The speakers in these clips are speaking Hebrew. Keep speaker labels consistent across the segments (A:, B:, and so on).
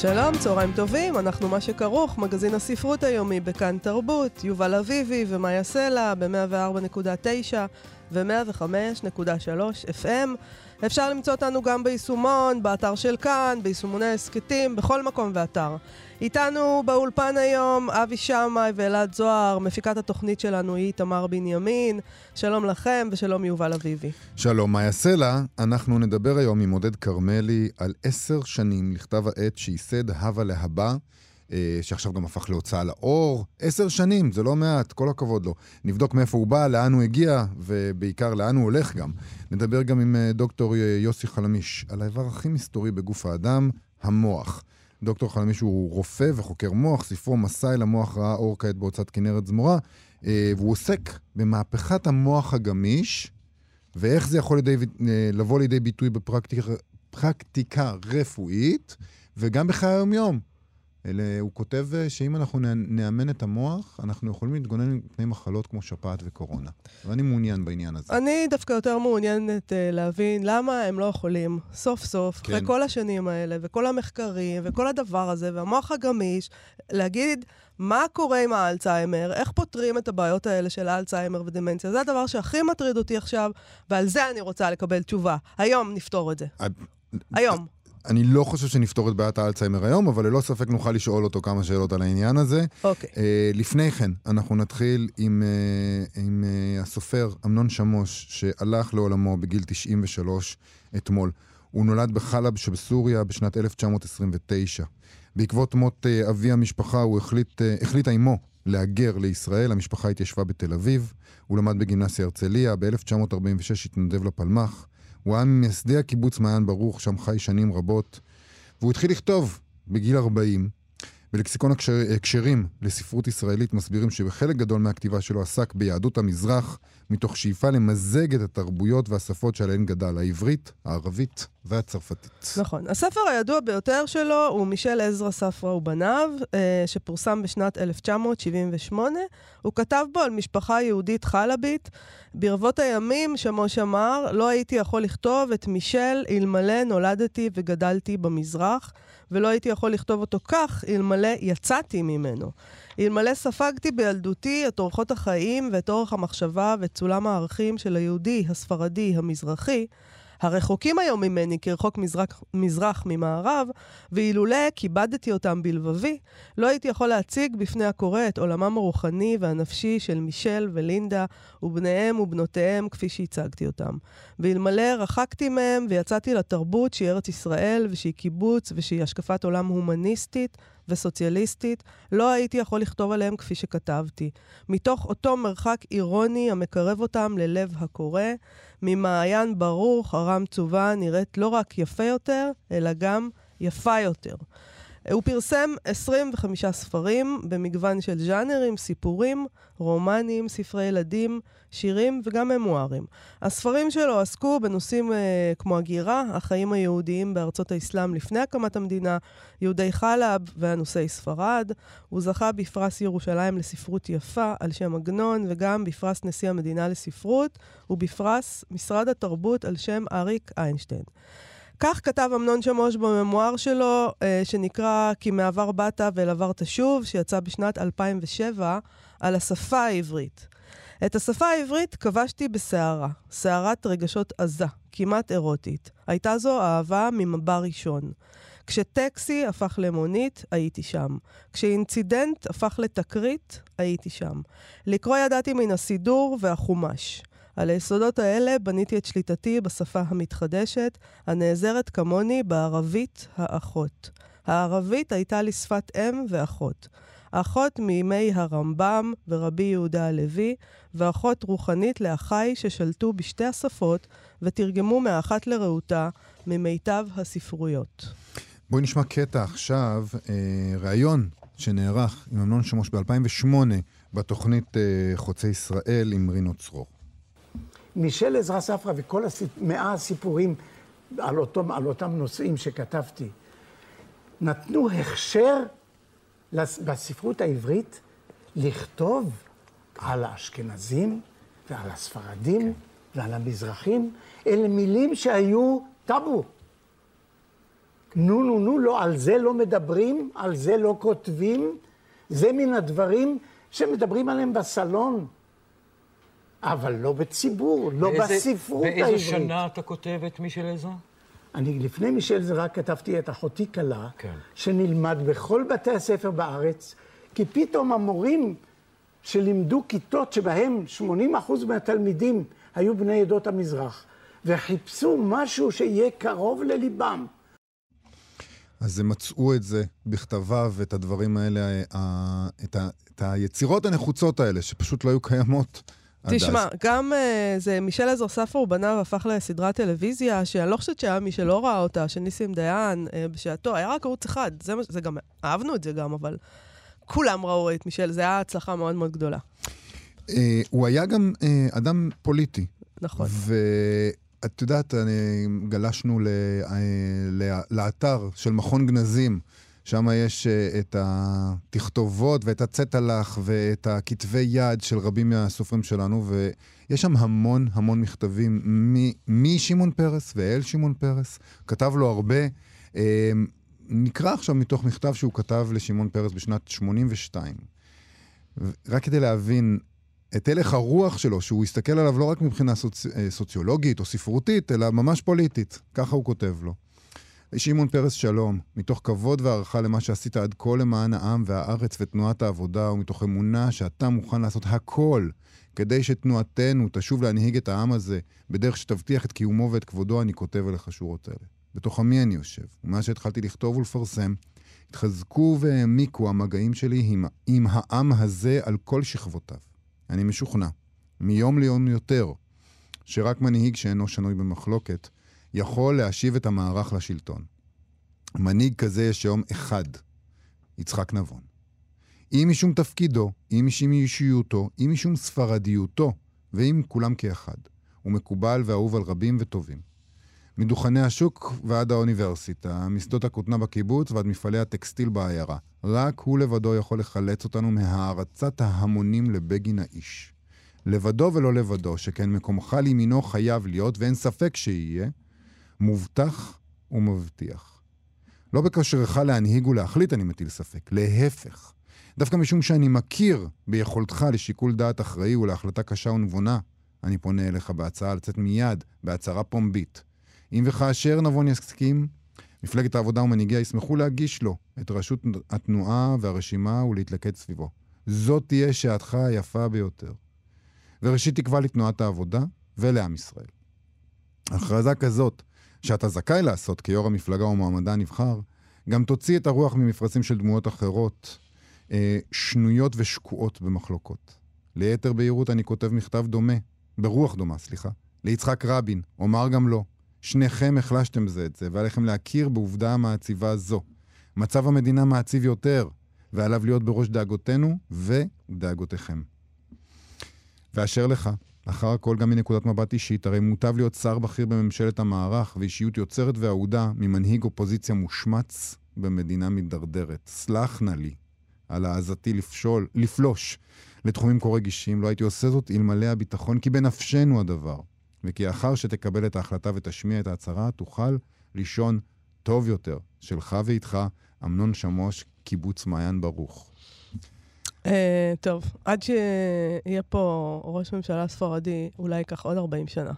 A: שלום, צהריים טובים, אנחנו מה שכרוך, מגזין הספרות היומי בכאן תרבות, יובל אביבי ומאיה סלע ב-104.9 ו-105.3 FM. אפשר למצוא אותנו גם ביישומון, באתר של כאן, ביישומוני ההסכתים, בכל מקום ואתר. איתנו באולפן היום אבי שמאי ואלעד זוהר, מפיקת התוכנית שלנו היא תמר בנימין. שלום לכם ושלום יובל אביבי.
B: שלום, מאיה סלע. אנחנו נדבר היום עם עודד כרמלי על עשר שנים לכתב העת שייסד הווה להבא. אה, שעכשיו גם הפך להוצאה לאור. עשר שנים, זה לא מעט, כל הכבוד לו. נבדוק מאיפה הוא בא, לאן הוא הגיע, ובעיקר לאן הוא הולך גם. נדבר גם עם אה, דוקטור יוסי חלמיש על האיבר הכי מסתורי בגוף האדם, המוח. דוקטור חלמיש הוא רופא וחוקר מוח, ספרו מסע אל המוח ראה אור כעת בהוצאת כנרת זמורה, אה, והוא עוסק במהפכת המוח הגמיש, ואיך זה יכול לידי, לבוא לידי ביטוי בפרקטיקה רפואית, וגם בחיי היום-יום. אלא הוא כותב אה, שאם אנחנו נאמן את המוח, אנחנו יכולים להתגונן מפני מחלות כמו שפעת וקורונה. ואני מעוניין בעניין הזה.
A: אני דווקא יותר מעוניינת uh, להבין למה הם לא יכולים, סוף סוף, כן. אחרי כל השנים האלה, וכל המחקרים, וכל הדבר הזה, והמוח הגמיש, להגיד מה קורה עם האלצהיימר, איך פותרים את הבעיות האלה של האלצהיימר ודמנציה. זה הדבר שהכי מטריד אותי עכשיו, ועל זה אני רוצה לקבל תשובה. היום נפתור את זה. היום.
B: אני לא חושב שנפתור את בעיית האלצהיימר היום, אבל ללא ספק נוכל לשאול אותו כמה שאלות על העניין הזה.
A: אוקיי. Okay.
B: Uh, לפני כן, אנחנו נתחיל עם, uh, עם uh, הסופר אמנון שמוש, שהלך לעולמו בגיל 93 אתמול. הוא נולד בחלב שבסוריה בשנת 1929. בעקבות מות uh, אבי המשפחה, הוא החליט, uh, החליטה אמו להגר לישראל, המשפחה התיישבה בתל אביב, הוא למד בגימנסיה הרצליה, ב-1946 התנדב לפלמ"ח. הוא היה ממייסדי הקיבוץ מעיין ברוך, שם חי שנים רבות, והוא התחיל לכתוב בגיל 40. בלקסיקון הקשרים לספרות ישראלית מסבירים שבחלק גדול מהכתיבה שלו עסק ביהדות המזרח, מתוך שאיפה למזג את התרבויות והשפות שעליהן גדל, העברית, הערבית והצרפתית.
A: נכון. הספר הידוע ביותר שלו הוא מישל עזרא ספרא ובניו, אה, שפורסם בשנת 1978. הוא כתב בו על משפחה יהודית חלבית. ברבות הימים, שמוש אמר, לא הייתי יכול לכתוב את מישל אלמלא נולדתי וגדלתי במזרח. ולא הייתי יכול לכתוב אותו כך אלמלא יצאתי ממנו. אלמלא ספגתי בילדותי את אורחות החיים ואת אורך המחשבה ואת סולם הערכים של היהודי, הספרדי, המזרחי, הרחוקים היום ממני כרחוק מזרח, מזרח ממערב, ואילולא כיבדתי אותם בלבבי, לא הייתי יכול להציג בפני הקורא את עולמם הרוחני והנפשי של מישל ולינדה, ובניהם ובנותיהם כפי שהצגתי אותם. ואלמלא רחקתי מהם ויצאתי לתרבות שהיא ארץ ישראל ושהיא קיבוץ ושהיא השקפת עולם הומניסטית, וסוציאליסטית, לא הייתי יכול לכתוב עליהם כפי שכתבתי. מתוך אותו מרחק אירוני המקרב אותם ללב הקורא, ממעיין ברור, חרם צובה נראית לא רק יפה יותר, אלא גם יפה יותר. הוא פרסם 25 ספרים במגוון של ז'אנרים, סיפורים, רומנים, ספרי ילדים, שירים וגם ממוארים. הספרים שלו עסקו בנושאים אה, כמו הגירה, החיים היהודיים בארצות האסלאם לפני הקמת המדינה, יהודי חלב ואנוסי ספרד. הוא זכה בפרס ירושלים לספרות יפה על שם עגנון, וגם בפרס נשיא המדינה לספרות, ובפרס משרד התרבות על שם אריק איינשטיין. כך כתב אמנון שמוש בממואר שלו, אה, שנקרא "כי מעבר באת ואל עבר תשוב", שיצא בשנת 2007, על השפה העברית. את השפה העברית כבשתי בסערה, סערת רגשות עזה, כמעט אירוטית. הייתה זו אהבה ממבע ראשון. כשטקסי הפך למונית, הייתי שם. כשאינצידנט הפך לתקרית, הייתי שם. לקרוא ידעתי מן הסידור והחומש. על היסודות האלה בניתי את שליטתי בשפה המתחדשת, הנעזרת כמוני בערבית האחות. הערבית הייתה לי שפת אם ואחות. אחות מימי הרמב"ם ורבי יהודה הלוי, ואחות רוחנית לאחיי ששלטו בשתי השפות ותרגמו מאחת לרעותה ממיטב הספרויות.
B: בואי נשמע קטע עכשיו, אה, ראיון שנערך עם אמנון שמוש ב-2008 בתוכנית אה, חוצה ישראל עם רינו צרור.
C: מישל עזרא ספרא וכל מאה הסיפורים על, אותו, על אותם נושאים שכתבתי, נתנו הכשר בספרות העברית לכתוב על האשכנזים ועל הספרדים כן. ועל המזרחים. אלה מילים שהיו טאבו. נו, נו, נו, לא, על זה לא מדברים, על זה לא כותבים. זה מן הדברים שמדברים עליהם בסלון, אבל לא בציבור, לא באיזה, בספרות
D: באיזה העברית. באיזה שנה אתה כותב את מישל עזרא?
C: אני לפני מישל עזרא כתבתי את אחותי כלה, כן. שנלמד בכל בתי הספר בארץ, כי פתאום המורים שלימדו כיתות שבהם 80% מהתלמידים היו בני עדות המזרח, וחיפשו משהו שיהיה קרוב לליבם.
B: אז הם מצאו את זה בכתביו, את הדברים האלה, את, ה, את היצירות הנחוצות האלה, שפשוט לא היו קיימות.
A: תשמע, גם uh, זה מישל עזר ספר ובניו הפך לסדרת טלוויזיה, שאני לא חושבת שהיה מי שלא ראה אותה, של ניסים דיין, uh, בשעתו, היה רק ערוץ אחד, זה, זה גם, אהבנו את זה גם, אבל כולם ראו את מישל, זה היה הצלחה מאוד מאוד גדולה.
B: Uh, הוא היה גם uh, אדם פוליטי.
A: נכון.
B: ואת יודעת, גלשנו לאתר של מכון גנזים. שם יש uh, את התכתובות ואת הצטלח ואת הכתבי יד של רבים מהסופרים שלנו, ויש שם המון המון מכתבים משמעון פרס ואל שמעון פרס. כתב לו הרבה. Uh, נקרא עכשיו מתוך מכתב שהוא כתב לשמעון פרס בשנת 82. רק כדי להבין את הלך הרוח שלו, שהוא הסתכל עליו לא רק מבחינה סוצ... אה, סוציולוגית או ספרותית, אלא ממש פוליטית. ככה הוא כותב לו. שמעון פרס שלום, מתוך כבוד והערכה למה שעשית עד כה למען העם והארץ ותנועת העבודה, ומתוך אמונה שאתה מוכן לעשות הכל כדי שתנועתנו תשוב להנהיג את העם הזה בדרך שתבטיח את קיומו ואת כבודו, אני כותב אליך שורות אלה. בתוך עמי אני יושב, ומאז שהתחלתי לכתוב ולפרסם, התחזקו והעמיקו המגעים שלי עם, עם העם הזה על כל שכבותיו. אני משוכנע, מיום ליום יותר, שרק מנהיג שאינו שנוי במחלוקת, יכול להשיב את המערך לשלטון. מנהיג כזה יש היום אחד, יצחק נבון. אם משום תפקידו, אם משום אישיותו, אם משום ספרדיותו, ואם כולם כאחד. הוא מקובל ואהוב על רבים וטובים. מדוכני השוק ועד האוניברסיטה, משדות הכותנה בקיבוץ ועד מפעלי הטקסטיל בעיירה. רק הוא לבדו יכול לחלץ אותנו מהערצת ההמונים לבגין האיש. לבדו ולא לבדו, שכן מקומך לימינו חייב להיות, ואין ספק שיהיה, מובטח ומבטיח. לא בכושרך להנהיג ולהחליט אני מטיל ספק, להפך. דווקא משום שאני מכיר ביכולתך לשיקול דעת אחראי ולהחלטה קשה ונבונה, אני פונה אליך בהצעה לצאת מיד בהצהרה פומבית. אם וכאשר נבון יסכים, מפלגת העבודה ומנהיגיה ישמחו להגיש לו את ראשות התנועה והרשימה ולהתלכד סביבו. זאת תהיה שעתך היפה ביותר. וראשית תקווה לתנועת העבודה ולעם ישראל. הכרזה כזאת שאתה זכאי לעשות כיו"ר המפלגה או מועמדה הנבחר, גם תוציא את הרוח ממפרשים של דמויות אחרות, אה, שנויות ושקועות במחלוקות. ליתר בהירות אני כותב מכתב דומה, ברוח דומה, סליחה, ליצחק רבין, אומר גם לו, שניכם החלשתם זה את זה, ועליכם להכיר בעובדה המעציבה זו. מצב המדינה מעציב יותר, ועליו להיות בראש דאגותינו ודאגותיכם. ואשר לך, אחר הכל גם מנקודת מבט אישית, הרי מוטב להיות שר בכיר בממשלת המערך ואישיות יוצרת ואהודה ממנהיג אופוזיציה מושמץ במדינה מידרדרת. סלח נא לי על העזתי לפשול, לפלוש לתחומים כה רגישים, לא הייתי עושה זאת אלמלא הביטחון, כי בנפשנו הדבר. וכי אחר שתקבל את ההחלטה ותשמיע את ההצהרה, תוכל לישון טוב יותר. שלך ואיתך, אמנון שמוש, קיבוץ מעיין ברוך.
A: Uh, טוב, עד שיהיה פה ראש ממשלה ספרדי, אולי ייקח עוד 40 שנה.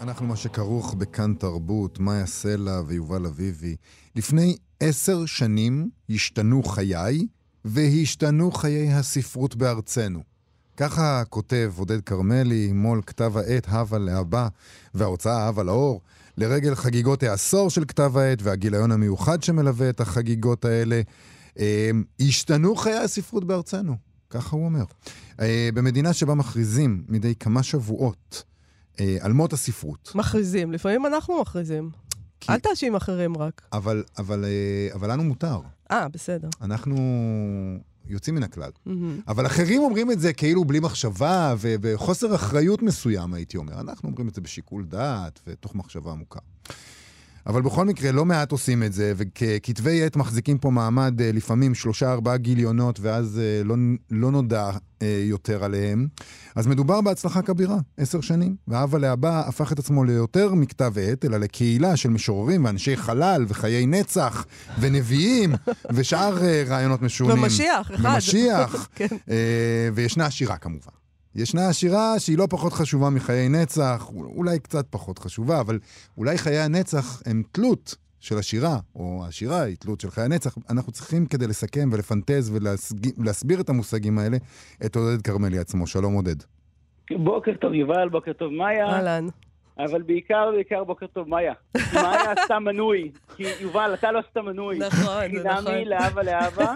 B: אנחנו מה שכרוך בכאן תרבות, מאיה סלע ויובל אביבי. לפני עשר שנים השתנו חיי, והשתנו חיי הספרות בארצנו. ככה כותב עודד כרמלי, מו"ל כתב העת הווה להבא וההוצאה הווה לאור, לרגל חגיגות העשור של כתב העת והגיליון המיוחד שמלווה את החגיגות האלה. אה, השתנו חיי הספרות בארצנו, ככה הוא אומר. אה, במדינה שבה מכריזים מדי כמה שבועות אה, על מות הספרות.
A: מכריזים, לפעמים אנחנו מכריזים.
B: כי-
A: אל תאשים אחרים רק.
B: אבל, אבל, אה, אבל לנו מותר.
A: אה, בסדר.
B: אנחנו יוצאים מן הכלל.
A: מהמם.
B: אבל אחרים אומרים את זה כאילו בלי מחשבה ובחוסר אחריות מסוים, הייתי אומר. אנחנו אומרים את זה בשיקול דעת ותוך מחשבה עמוקה. אבל בכל מקרה, לא מעט עושים את זה, וככתבי עת מחזיקים פה מעמד אה, לפעמים שלושה ארבעה גיליונות, ואז אה, לא, לא נודע אה, יותר עליהם. אז מדובר בהצלחה כבירה, עשר שנים. והאבא לאבא הפך את עצמו ליותר מכתב עת, אלא לקהילה של משוררים ואנשי חלל וחיי נצח ונביאים ושאר רעיונות משונים.
A: ומשיח, אחד.
B: ומשיח.
A: כן.
B: וישנה השירה כמובן. ישנה השירה שהיא לא פחות חשובה מחיי נצח, אולי קצת פחות חשובה, אבל אולי חיי הנצח הם תלות של השירה, או השירה היא תלות של חיי הנצח. אנחנו צריכים כדי לסכם ולפנטז ולהסביר את המושגים האלה, את עודד כרמלי עצמו. שלום עודד.
E: בוקר טוב יובל, בוקר טוב מאיה,
A: אהלן.
E: אבל בעיקר, בעיקר בוקר טוב מאיה. מאיה עשתה מנוי, כי יובל, אתה לא עשית מנוי.
A: נכון, נכון.
E: חינמי לאבא לאבא,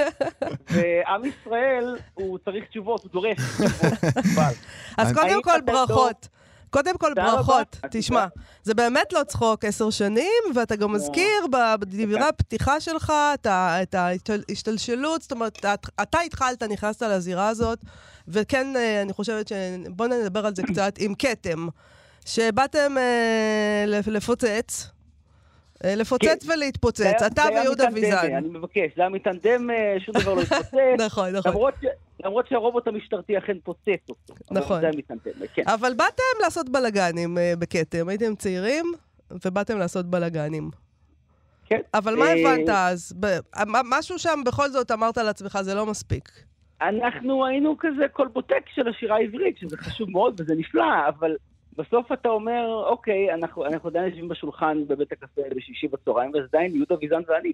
E: ועם ישראל, הוא צריך תשובות, הוא דורש תשובות.
A: אז קודם כל ברכות. קודם כל. ברכות. תשמע. זה באמת לא צחוק עשר שנים, ואתה גם מזכיר ב- בדברי הפתיחה שלך את ההשתלשלות, זאת אומרת, את- אתה התחלת, נכנסת לזירה הזאת, וכן, אה, אני חושבת ש... בואו נדבר על זה קצת, עם כתם, שבאתם אה, לפ- לפוצץ. אה, לפוצץ ולהתפוצץ,
E: זה
A: אתה ויהודה ויזן.
E: אני מבקש, זה היה מטנדם, אה, שום דבר לא התפוצץ.
A: נכון, נכון.
E: למרות ש- למרות שהרובוט המשטרתי אכן פוצץ אותו. אבל
A: נכון.
E: זה היה כן.
A: אבל באתם לעשות בלאגנים אה, בכתם, הייתם צעירים, ובאתם לעשות בלאגנים.
E: כן.
A: אבל מה הבנת אז? משהו שם בכל זאת אמרת לעצמך, זה לא מספיק.
E: אנחנו היינו כזה קולבוטק של השירה העברית, שזה חשוב מאוד וזה נפלא, אבל בסוף אתה אומר, אוקיי, אנחנו, אנחנו עדיין יושבים בשולחן בבית הקפה בשישי בצהריים, וזה עדיין יהודה ויזן ואני.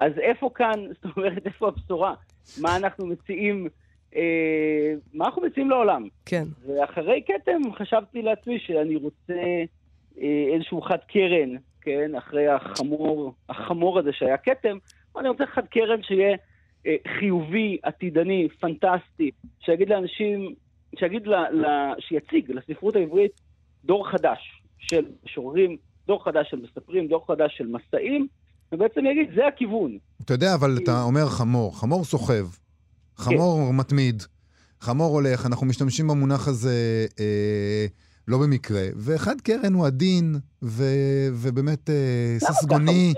E: אז איפה כאן, זאת אומרת, איפה הבשורה? מה אנחנו מציעים, אה, מה אנחנו מציעים לעולם?
A: כן.
E: ואחרי כתם חשבתי לעצמי שאני רוצה אה, איזשהו חד קרן, כן, אחרי החמור, החמור הזה שהיה כתם, אני רוצה חד קרן שיהיה אה, חיובי, עתידני, פנטסטי, שיגיד לאנשים, שיגיד, ל, ל, שיציג לספרות העברית דור חדש של משוררים, דור חדש של מספרים, דור חדש של מסעים, ובעצם יגיד, זה הכיוון.
B: אתה יודע, אבל אתה אומר חמור. חמור סוחב. חמור מתמיד. חמור הולך. אנחנו משתמשים במונח הזה אה, לא במקרה. ואחד קרן הוא עדין, ו, ובאמת אה, ססגוני.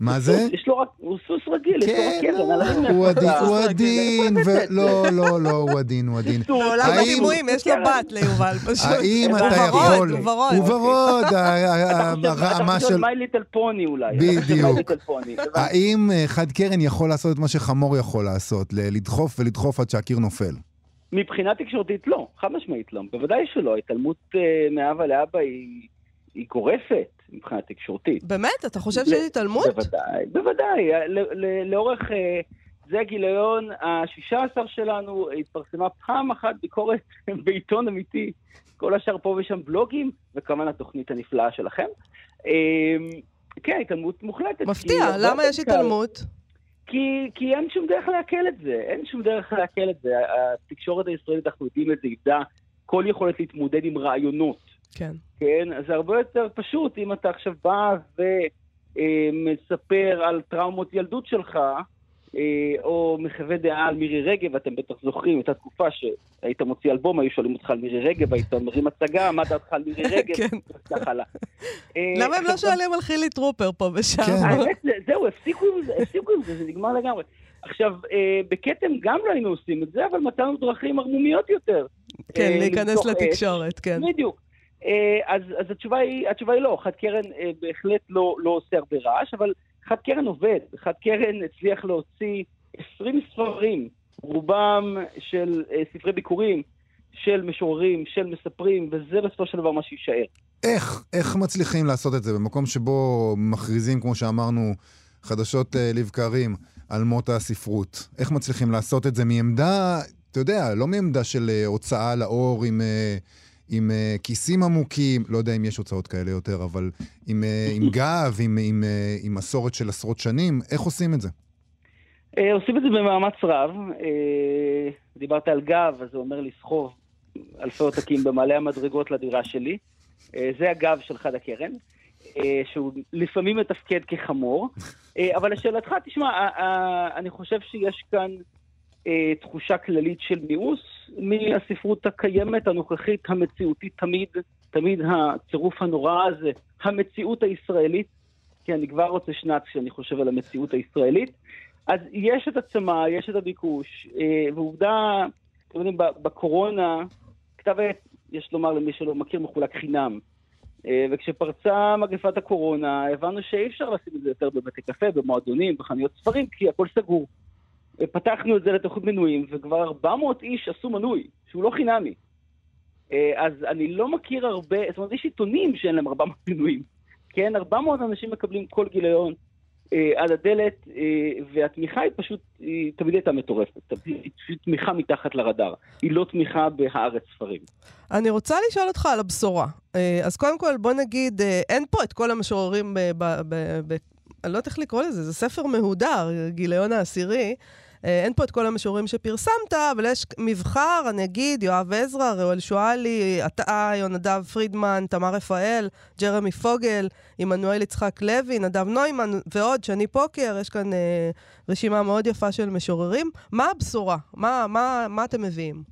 E: הוא.
B: מה
E: הוא
B: זה?
E: יש לו רק, הוא סוס רגיל, יש לו רק
B: כן,
E: קרן. על הדין
B: הוא. עדין, הוא עדין. ולא, לא, לא, הוא עדין, הוא עדין.
A: בעולם
B: האם-
A: הדימויים יש לו בת ליובל, פשוט.
B: האם
E: הוא
B: אתה יכול...
A: הוא ורוד.
B: הוא ורוד, ה- ה-
E: אתה חושב-
B: הרמה
E: אתה
B: של...
E: חושב מיי ליטל פוני אולי.
B: בדיוק. האם אה, חד קרן יכול לעשות את מה שחמור יכול לעשות? לדחוף ולדחוף עד שהקיר נופל?
E: מבחינה תקשורתית לא, חד משמעית לא. בוודאי שלא, ההתעלמות אה, מאבא לאבא היא גורפת מבחינה תקשורתית.
A: באמת? אתה חושב שיש התעלמות?
E: בוודאי, בוודאי. לאורך, אה, זה הגיליון ה-16 שלנו, התפרסמה פעם אחת ביקורת בעיתון אמיתי, כל השאר פה ושם בלוגים, וכמובן התוכנית הנפלאה שלכם. אה, כן, התעלמות מוחלטת.
A: מפתיע, למה יש התעלמות?
E: כי, כי אין שום דרך לעכל את זה, אין שום דרך לעכל את זה. התקשורת הישראלית, אנחנו יודעים את זה, איבדה כל יכולת להתמודד עם רעיונות.
A: כן.
E: כן? אז זה הרבה יותר פשוט אם אתה עכשיו בא ומספר על טראומות ילדות שלך, אה, או מחווה דעה על מירי רגב, אתם בטח זוכרים, הייתה תקופה שהיית מוציא אלבום, היו שואלים אותך על מירי רגב, היית מרים הצגה, מה דעתך על מירי רגב,
A: כן.
E: וכך הלאה. אה,
A: למה הם לא שואלים על חילי טרופר פה ושם?
B: כן.
E: האמת, זה- זהו, הפסיקו עם זה, זה, נגמר לגמרי. עכשיו, אה, בכתם גם לא היינו עושים את זה, אבל מצאנו דרכים ערמומיות יותר.
A: כן,
E: אה,
A: להיכנס. לתקשורת, כן.
E: בדיוק. אה, אז, אז התשובה, היא, התשובה היא לא, חד קרן אה, בהחלט לא, לא עושה הרבה רעש, אבל חד קרן עובד. חד קרן הצליח להוציא 20 ספרים, רובם של אה, ספרי ביקורים, של משוררים, של מספרים, וזה בסופו של דבר מה שיישאר.
B: איך, איך מצליחים לעשות את זה במקום שבו מכריזים, כמו שאמרנו, חדשות אה, לבקרים על מות הספרות? איך מצליחים לעשות את זה מעמדה, אתה יודע, לא מעמדה של אה, הוצאה לאור עם, אה, עם אה, כיסים עמוקים, לא יודע אם יש הוצאות כאלה יותר, אבל עם, אה, עם גב, עם, עם, אה, עם מסורת של עשרות שנים, איך עושים את זה?
E: עושים את זה במאמץ רב. דיברת על גב, אז זה אומר לסחוב אלפי עותקים במעלה המדרגות לדירה שלי. זה הגב של חד הקרן, שהוא לפעמים מתפקד כחמור. אבל לשאלתך, תשמע, אני חושב שיש כאן אה, תחושה כללית של מיאוס מהספרות הקיימת, הנוכחית, המציאותית, תמיד, תמיד הצירוף הנורא הזה, המציאות הישראלית, כי אני כבר רוצה שנץ כשאני חושב על המציאות הישראלית. אז יש את הצמא, יש את הביקוש, אה, ועובדה, אתם יודעים, בקורונה, כתב עת, יש לומר למי שלא מכיר, מחולק חינם. אה, וכשפרצה מגפת הקורונה, הבנו שאי אפשר לשים את זה יותר בבתי קפה, במועדונים, בחנויות ספרים, כי הכל סגור. פתחנו את זה לתוכנית מנויים, וכבר 400 איש עשו מנוי, שהוא לא חינמי. אה, אז אני לא מכיר הרבה, זאת אומרת, יש עיתונים שאין להם 400 מנויים. כן, 400 אנשים מקבלים כל גיליון אה, עד הדלת, אה, והתמיכה היא פשוט, היא תמיד הייתה מטורפת. היא פשוט תמיכה מתחת לרדאר. היא לא תמיכה בהארץ ספרים.
A: אני רוצה לשאול אותך על הבשורה. אה, אז קודם כל, בוא נגיד, אה, אין פה את כל המשוררים ב... ב, ב, ב אני לא יודעת איך לקרוא לזה, זה ספר מהודר, גיליון העשירי. אה, אין פה את כל המשוררים שפרסמת, אבל יש מבחר, אני אגיד, יואב עזרא, ראואל שואלי, אתה, יונדב פרידמן, תמר רפאל, ג'רמי פוגל, עמנואל יצחק לוי, נדב נוימן ועוד, שני פוקר, יש כאן אה, רשימה מאוד יפה של משוררים. מה הבשורה? מה, מה, מה אתם מביאים?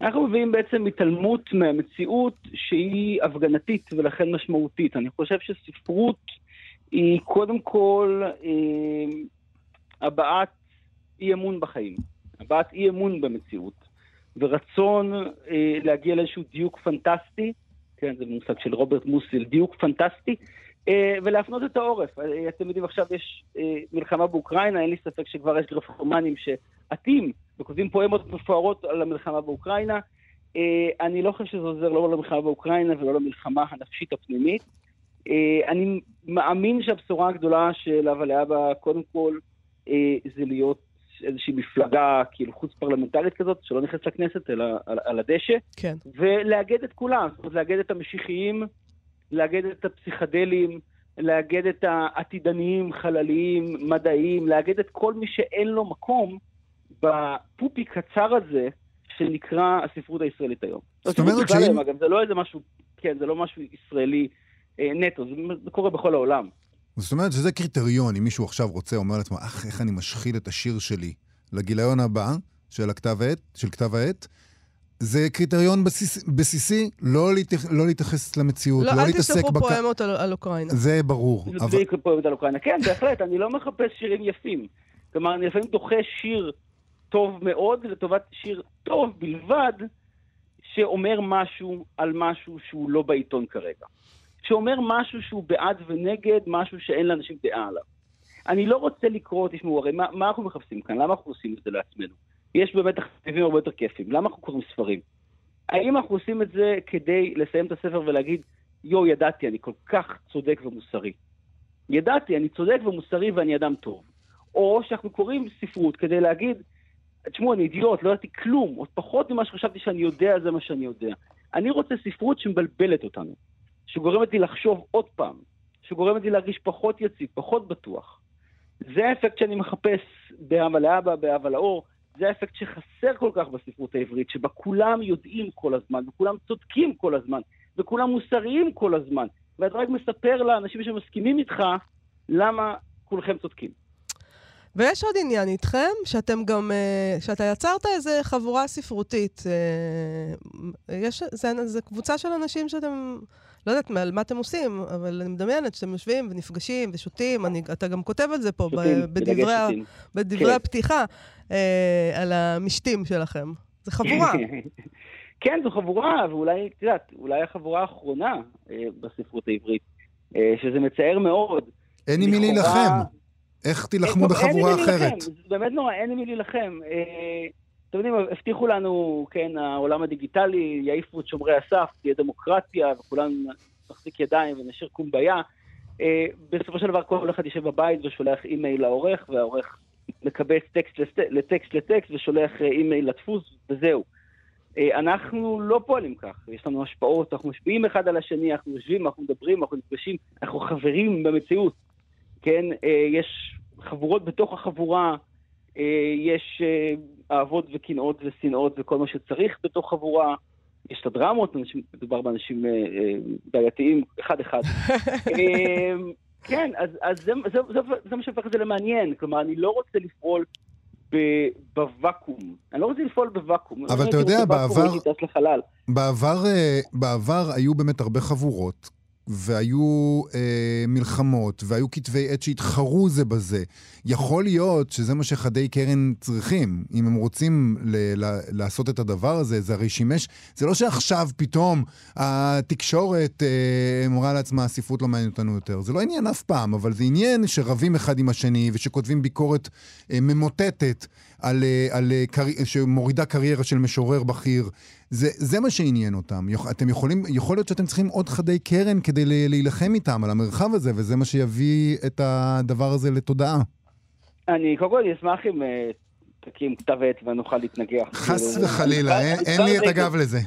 E: אנחנו מביאים בעצם התעלמות מהמציאות שהיא הפגנתית ולכן משמעותית. אני חושב שספרות היא קודם כל אה, הבעת אי אמון בחיים, הבעת אי אמון במציאות, ורצון אה, להגיע לאיזשהו דיוק פנטסטי, כן, זה מושג של רוברט מוסיל, דיוק פנטסטי, אה, ולהפנות את העורף. אה, אתם יודעים, עכשיו יש אה, מלחמה באוקראינה, אין לי ספק שכבר יש גרפומנים שעטים וכותבים פואמות מפוארות על המלחמה באוקראינה. אה, אני לא חושב שזה עוזר לא למלחמה באוקראינה ולא למלחמה הנפשית הפנימית. אה, אני מאמין שהבשורה הגדולה של אבא לאבא, קודם כל, אה, זה להיות איזושהי מפלגה כאילו חוץ פרלמנטרית כזאת, שלא נכנסת לכנסת, אלא על, על הדשא,
A: כן.
E: ולאגד את כולם, זאת אומרת, לאגד את המשיחיים, לאגד את הפסיכדלים, לאגד את העתידניים, חלליים, מדעיים, לאגד את כל מי שאין לו מקום בפופי קצר הזה שנקרא הספרות הישראלית היום.
B: זאת אומרת שאם-
E: אגב, זה לא איזה משהו, כן, זה לא משהו ישראלי אה, נטו, זה, זה קורה בכל העולם.
B: זאת אומרת שזה קריטריון, אם מישהו עכשיו רוצה, אומר לעצמו, אך, איך אני משחיל את השיר שלי לגיליון הבא של הכתב עת, של כתב העת, זה קריטריון בסיס, בסיסי, לא, להתייח, לא להתייחס למציאות, לא,
A: לא, אל
B: להתעסק
A: תשלחו
B: בק...
A: פואמות על, על אוקראינה.
B: זה ברור.
E: זה
B: אבל...
E: בלי פואמת על אוקראינה. כן, בהחלט, אני לא מחפש שירים יפים. כלומר, אני לפעמים דוחה שיר טוב מאוד לטובת שיר טוב בלבד, שאומר משהו על משהו שהוא לא בעיתון כרגע. שאומר משהו שהוא בעד ונגד, משהו שאין לאנשים דעה עליו. אני לא רוצה לקרוא, תשמעו, הרי מה, מה אנחנו מחפשים כאן? למה אנחנו עושים את זה לעצמנו? יש באמת תכתיבים הרבה יותר כיפים. למה אנחנו קוראים ספרים? האם אנחנו עושים את זה כדי לסיים את הספר ולהגיד, יואו, ידעתי, אני כל כך צודק ומוסרי. ידעתי, אני צודק ומוסרי ואני אדם טוב. או שאנחנו קוראים ספרות כדי להגיד, תשמעו, אני אידיוט, לא ידעתי כלום, עוד פחות ממה שחשבתי שאני יודע, זה מה שאני יודע. אני רוצה ספרות שמבלבלת אותנו, שגורמת לי לחשוב עוד פעם, שגורמת לי להרגיש פחות יציב, פחות בטוח. זה האפקט שאני מחפש באבא לאבא, באבא לאור, זה האפקט שחסר כל כך בספרות העברית, שבה כולם יודעים כל הזמן, וכולם צודקים כל הזמן, וכולם מוסריים כל הזמן, ואתה רק מספר לאנשים שמסכימים איתך למה כולכם צודקים.
A: ויש עוד עניין איתכם, שאתם גם, אה, שאתה יצרת איזה חבורה ספרותית. אה, יש, זה, זה קבוצה של אנשים שאתם, לא יודעת על מה אתם עושים, אבל אני מדמיינת שאתם יושבים ונפגשים ושותים, אני, אתה גם כותב על זה פה ב,
E: שותים,
A: בדברי, ה-. בדברי
E: כן.
A: הפתיחה, אה, על המשתים שלכם. זה חבורה.
E: כן, זו חבורה, ואולי, את יודעת, אולי החבורה האחרונה אה, בספרות העברית, אה, שזה מצער מאוד.
B: אין עם מי להילחם. איך תילחמו בחבורה אחרת?
E: זה באמת נורא, אין עם מי להילחם. אה, אתם יודעים, הבטיחו לנו, כן, העולם הדיגיטלי, יעיפו את שומרי הסף, תהיה דמוקרטיה, וכולנו נחזיק ידיים ונשאיר קומביה. אה, בסופו של דבר כל אחד יושב בבית ושולח אימייל לעורך, והעורך מקבץ טקסט לטקסט לטקסט ושולח אה, אימייל לדפוס, וזהו. אה, אנחנו לא פועלים כך, יש לנו השפעות, אנחנו משפיעים אחד על השני, אנחנו יושבים, אנחנו מדברים, אנחנו נפגשים, אנחנו חברים במציאות. כן, יש חבורות בתוך החבורה, יש אה, אהבות וקנאות ושנאות וכל מה שצריך בתוך חבורה. יש את הדרמות, אנשים, מדובר באנשים אה, אה, בעייתיים אחד-אחד. אה, כן, אז, אז זה, זה, זה, זה מה שהופך את זה למעניין. כלומר, אני לא רוצה לפעול ב- בוואקום. אני לא רוצה לפעול בוואקום.
B: אבל אתה יודע, בעבר-. בעבר, אה, בעבר היו באמת הרבה חבורות, והיו אה, מלחמות, והיו כתבי עת שהתחרו זה בזה. יכול להיות שזה מה שחדי קרן צריכים. אם הם רוצים ל- ל- לעשות את הדבר הזה, זה הרי שימש... זה לא שעכשיו פתאום התקשורת אה, אמרה לעצמה, הספרות לא מעניינת אותנו יותר. זה לא עניין אף פעם, אבל זה עניין שרבים אחד עם השני, ושכותבים ביקורת אה, ממוטטת על, אה, על אה, קרי... שמורידה קריירה של משורר בכיר. זה, זה מה שעניין אותם. אתם יכולים, יכול להיות שאתם צריכים עוד חדי קרן כדי להילחם איתם על המרחב הזה, וזה מה שיביא את הדבר הזה לתודעה.
E: אני קודם כל אשמח אם אה, תקים כתב עת ונוכל להתנגח.
B: חס וחלילה,
E: כבר-
B: אין, לי את. הגב לזה.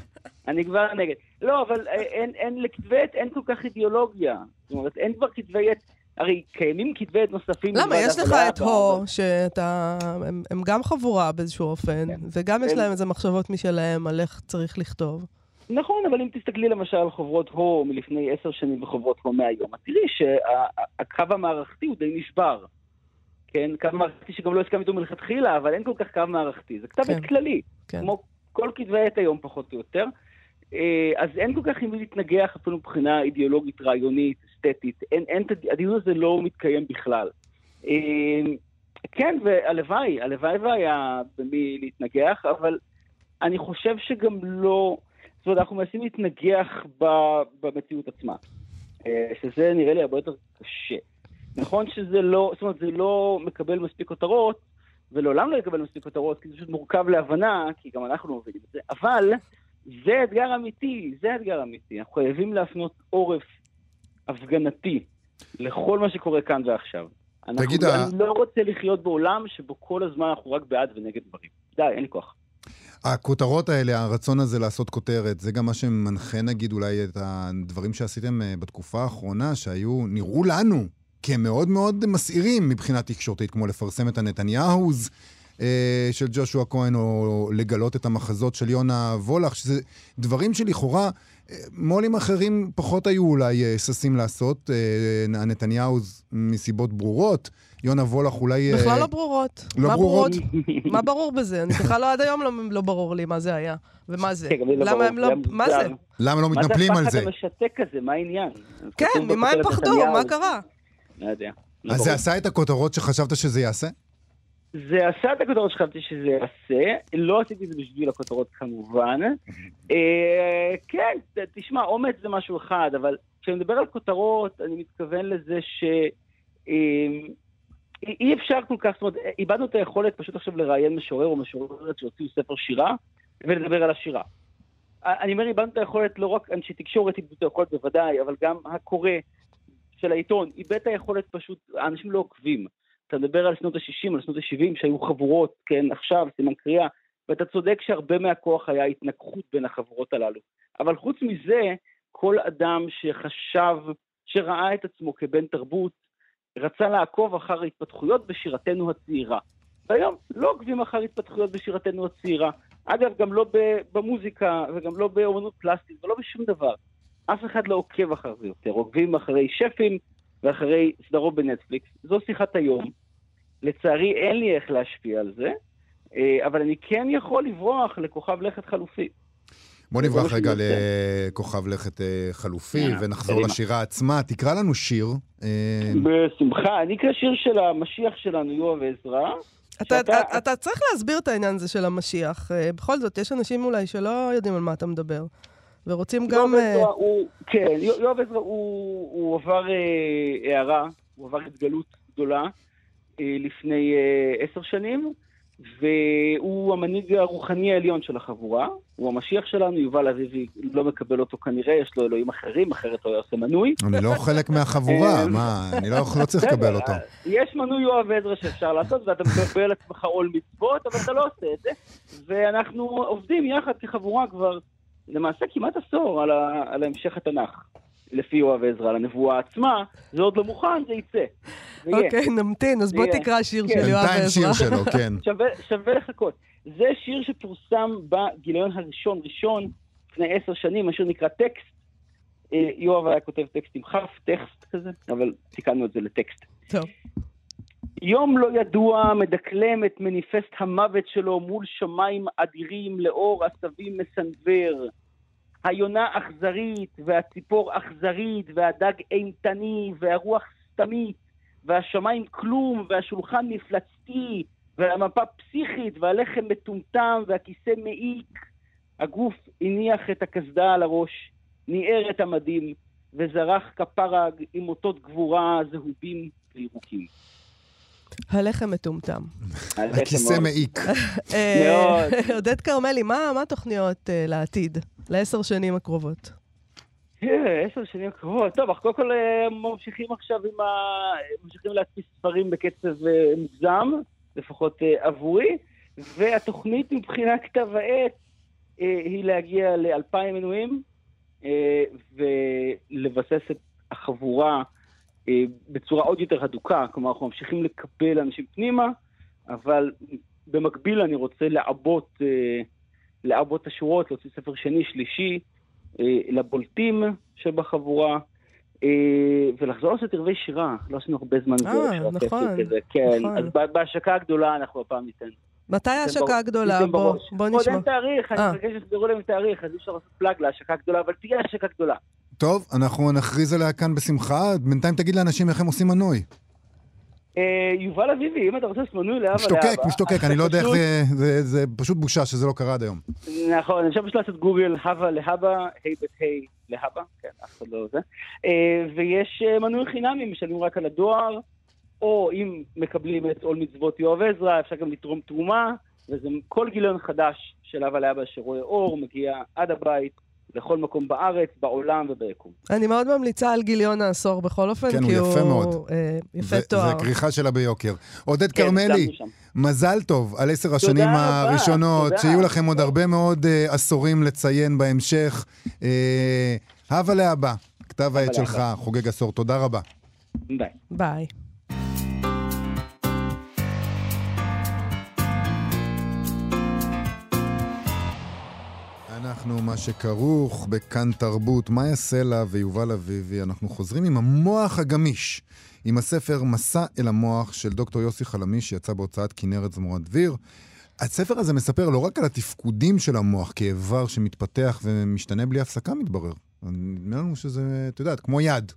E: אני כבר נגד. לא, אבל אה, אין לכתבי עת, אין כל כך אידיאולוגיה. זאת אומרת, אין כבר כתבי עת, הרי קיימים כתבי עת נוספים.
A: למה? יש לך את הו, שאתה... הם, הם גם חבורה באיזשהו אופן,
E: כן.
A: וגם יש
E: הם-
A: להם איזה מחשבות משלהם על איך צריך לכתוב.
E: נכון, אבל אם תסתכלי למשל על חוברות הו מלפני עשר שנים וחוברות הו מהיום, את תראי שהקו המערכתי הוא די נשבר. כן, קו מערכתי שגם לא הסכם איתו מלכתחילה, אבל אין כל כך קו מערכתי. זה כתב עת
A: כן.
E: כללי,
A: כן.
E: כמו כל כתבי עת היום פחות או יותר. אה, אז אין כל כך עם מי להתנגח אפילו מבחינה אידיאולוגית, רעיונית, אסתטית. אין, אין, הדיון הזה לא מתקיים בכלל. אה, כן, והלוואי, הלוואי והיה במי להתנגח, אבל אני חושב שגם לא... זאת אומרת, אנחנו מנסים להתנגח במציאות עצמה, אה, שזה נראה לי הרבה יותר קשה. נכון שזה לא, זאת אומרת, זה לא מקבל מספיק כותרות, ולעולם לא יקבל מספיק כותרות, כי זה פשוט מורכב להבנה, כי גם אנחנו מבינים את זה, אבל זה אתגר אמיתי, זה אתגר אמיתי. אנחנו חייבים להפנות עורף הפגנתי לכל מה שקורה כאן ועכשיו. אנחנו,
B: תגיד,
E: אני
B: ה-
E: לא רוצה לחיות בעולם שבו כל הזמן אנחנו רק בעד ונגד דברים. די, אין לי כוח.
B: הכותרות האלה, הרצון הזה לעשות כותרת, זה גם מה שמנחה נגיד אולי את הדברים שעשיתם אה, בתקופה האחרונה, שהיו, נראו לנו כמאוד מאוד מסעירים מבחינה תקשורתית, כמו לפרסם את הנתניהוז אה, של ג'ושוע כהן, או לגלות את המחזות של יונה וולך, שזה דברים שלכאורה אה, מו"לים אחרים פחות היו אולי אה, ששים לעשות, אה, הנתניהוז מסיבות ברורות, יונה וולך אולי... אה,
A: בכלל לא ברורות.
B: לא
A: מה
B: ברורות?
A: מה ברור בזה? אני בכלל לא עד היום לא, לא ברור לי מה זה היה. ומה זה?
E: כן, לא
A: למה הם לא...
E: היה
A: מה. זה?
B: למה לא מתנפלים על זה?
E: מה זה הפחד המשתק הזה? מה העניין?
A: כן, ממה הם פחדו?
E: נתניהו.
A: מה קרה?
E: לא יודע. לא
B: אז. זה עשה את הכותרות שחשבת שזה יעשה?
E: זה עשה את הכותרות שחשבתי שזה יעשה, לא עשיתי את זה בשביל הכותרות כמובן. אה, כן, תשמע, אומץ זה משהו אחד, אבל כשאני מדבר על כותרות, אני מתכוון לזה ש... אה, אי אפשר כל כך, זאת אומרת, איבדנו את היכולת פשוט עכשיו לראיין משורר או משוררת שהוציאו ספר שירה ולדבר על השירה. אני אומר, איבדנו את היכולת, לא רק אנשי תקשורת איבדו את היכולת בוודאי, אבל גם הקורא של העיתון איבד את היכולת פשוט, האנשים לא עוקבים. אתה מדבר על שנות ה-60, על שנות ה-70, שהיו חבורות, כן, עכשיו, סימן קריאה, ואתה צודק שהרבה מהכוח היה התנגחות בין החבורות הללו. אבל חוץ מזה, כל אדם שחשב, שראה את עצמו כבן תרבות, רצה לעקוב אחר ההתפתחויות בשירתנו הצעירה. והיום לא עוקבים אחר התפתחויות בשירתנו הצעירה. אגב, גם לא במוזיקה, וגם לא באומנות פלסטית, ולא בשום דבר. אף אחד לא עוקב אחר זה יותר. עוקבים אחרי שפים ואחרי סדרות בנטפליקס. זו שיחת היום. לצערי אין לי איך להשפיע על זה, אה, אבל אני כן יכול לברוח לכוכב לכת חלופי.
B: בוא נברח רגע לכוכב לכת אה, חלופי ונחזור. לשירה עצמה. תקרא לנו שיר. אה,
E: בשמחה. אני אקרא שיר של המשיח שלנו, יואב עזרא.
A: אתה,
E: שאתה-
A: אתה, אתה צריך להסביר את העניין הזה של המשיח. בכל זאת, יש אנשים אולי שלא יודעים על מה אתה מדבר, ורוצים גם...
E: יואב
A: אה,
E: עזרא הוא, כן, יו- יואב עזרא הוא, הוא עבר אה, הערה, הוא עבר התגלות גדולה אה, לפני אה, עשר שנים, והוא המנהיג הרוחני העליון של החבורה. הוא המשיח שלנו, יובל אביבי לא מקבל אותו כנראה, יש לו אלוהים אחרים, אחרת הוא היה עושה מנוי.
B: אני לא חלק מהחבורה,
E: אה,
B: מה, אני לא לא צריך לקבל אותו.
E: אה, יש מנוי יואב עזרא שאפשר לעשות, ואתה מקבל על עצמך עול מצוות, אבל אתה לא עושה את זה. ואנחנו עובדים יחד כחבורה כבר למעשה כמעט עשור על, ה, על המשך התנ"ך, לפי יואב עזרא, על הנבואה עצמה. זה עוד לא מוכן, זה יצא.
A: אוקיי, נמתין, אז בוא. תקרא שיר
E: כן.
A: של יואב
B: בינתיים
A: עזרא.
B: שיר שלו, כן.
E: שווה, שווה לחכות. זה שיר שפורסם בגיליון הראשון, ראשון, לפני עשר שנים, השיר נקרא טקסט. אה, יואב היה כותב טקסט עם כף, טקסט כזה, אבל תיקנו את זה לטקסט.
A: טוב.
E: יום לא ידוע מדקלם את מניפסט המוות שלו מול שמיים אדירים לאור עשבים מסנוור. היונה אכזרית, והציפור אכזרית, והדג אימתני, והרוח סתמית, והשמיים כלום, והשולחן מפלצתי, והמפה פסיכית, והלחם מטומטם, והכיסא מעיק. הגוף הניח את הקסדה על הראש, ניער את המדים, וזרח כפרג עם אותות גבורה זהובים וירוקים.
A: הלחם מטומטם.
B: הכיסא מעיק.
A: אה, עודד כרמלי, מה מה התוכניות אה, לעתיד, לעשר שנים הקרובות?
E: עשר שנים הקרובות. טוב, אנחנו קודם כל אה, ממשיכים עכשיו עם ה... ממשיכים להדפיס ספרים בקצב מוגזם, לפחות עבורי, והתוכנית מבחינת כתב העת היא להגיע לאלפיים מנויים, ולבסס את החבורה בצורה עוד יותר הדוקה. כלומר, אנחנו ממשיכים לקבל אנשים פנימה, אבל במקביל אני רוצה לעבות, אה, לעבות את השורות, להוציא ספר שני, שלישי, אה, לבולטים שבחבורה, אה, ולחזור לעשות ערבי שירה. לא עשינו הרבה זמן
A: אה, נכון,
E: כזה. כן,
A: נכון.
E: אז בהשקה הגדולה אנחנו הפעם ניתן.
A: מתי ההשקה הגדולה? בוא. בוא
E: עוד
A: נשמע.
E: אין תאריך, אני
A: אה.
E: מבקש שתסגרו להם תאריך, אז אי אפשר לעשות פלאג להשקה הגדולה, אבל תהיה השקה גדולה.
B: טוב, אנחנו נכריז עליה כאן בשמחה. בינתיים תגיד לאנשים איך הם עושים מנוי.
E: אה, יובל אביבי, אם אתה רוצה לעשות מנוי לאבא
B: משתוקק,
E: לאבא,
B: משתוקק,
E: אז
B: אני לא יודע איך זה... זה- פשוט בושה שזה לא קרה עד היום.
E: נכון, אפשר פשוט לעשות גוגל, הווה להבא, היי בית היי להבא, כן, אף אחד לא זה. אה, ויש אה, מנוי חינמי, משלמים רק על הדואר, או אם מקבלים את עול מצוות יואב עזרא, אפשר גם לתרום תרומה, וזה כל גיליון חדש של הווה לאבא שרואה אור, מגיע עד הבית, לכל מקום בארץ, בעולם וביקום.
A: אני מאוד ממליצה על גיליון העשור בכל אופן,
B: כן, הוא
A: כי
B: יפה מאוד.
A: אה, יפה
B: זה-
A: תואר.
B: זה כריכה שלה ביוקר. עודד
E: כן,
B: כרמלי. מזל טוב על עשר השנים
E: רבה,
B: הראשונות,
E: תודה.
B: שיהיו לכם עוד הרבה מאוד אה, עשורים לציין בהמשך. אה, הבה להבא, כתב העת. שלך, חוגג עשור, תודה רבה.
E: ביי.
A: ביי.
B: אנחנו מה שכרוך בכאן תרבות, מאיה סלע ויובל אביבי, אנחנו חוזרים עם המוח הגמיש, עם הספר מסע אל המוח של דוקטור יוסי חלמיש, שיצא בהוצאת כנרת זמורת דביר. הספר הזה מספר לא רק על התפקודים של המוח כאיבר שמתפתח ומשתנה בלי הפסקה, מתברר. נדמה לנו שזה, את יודעת, כמו יד,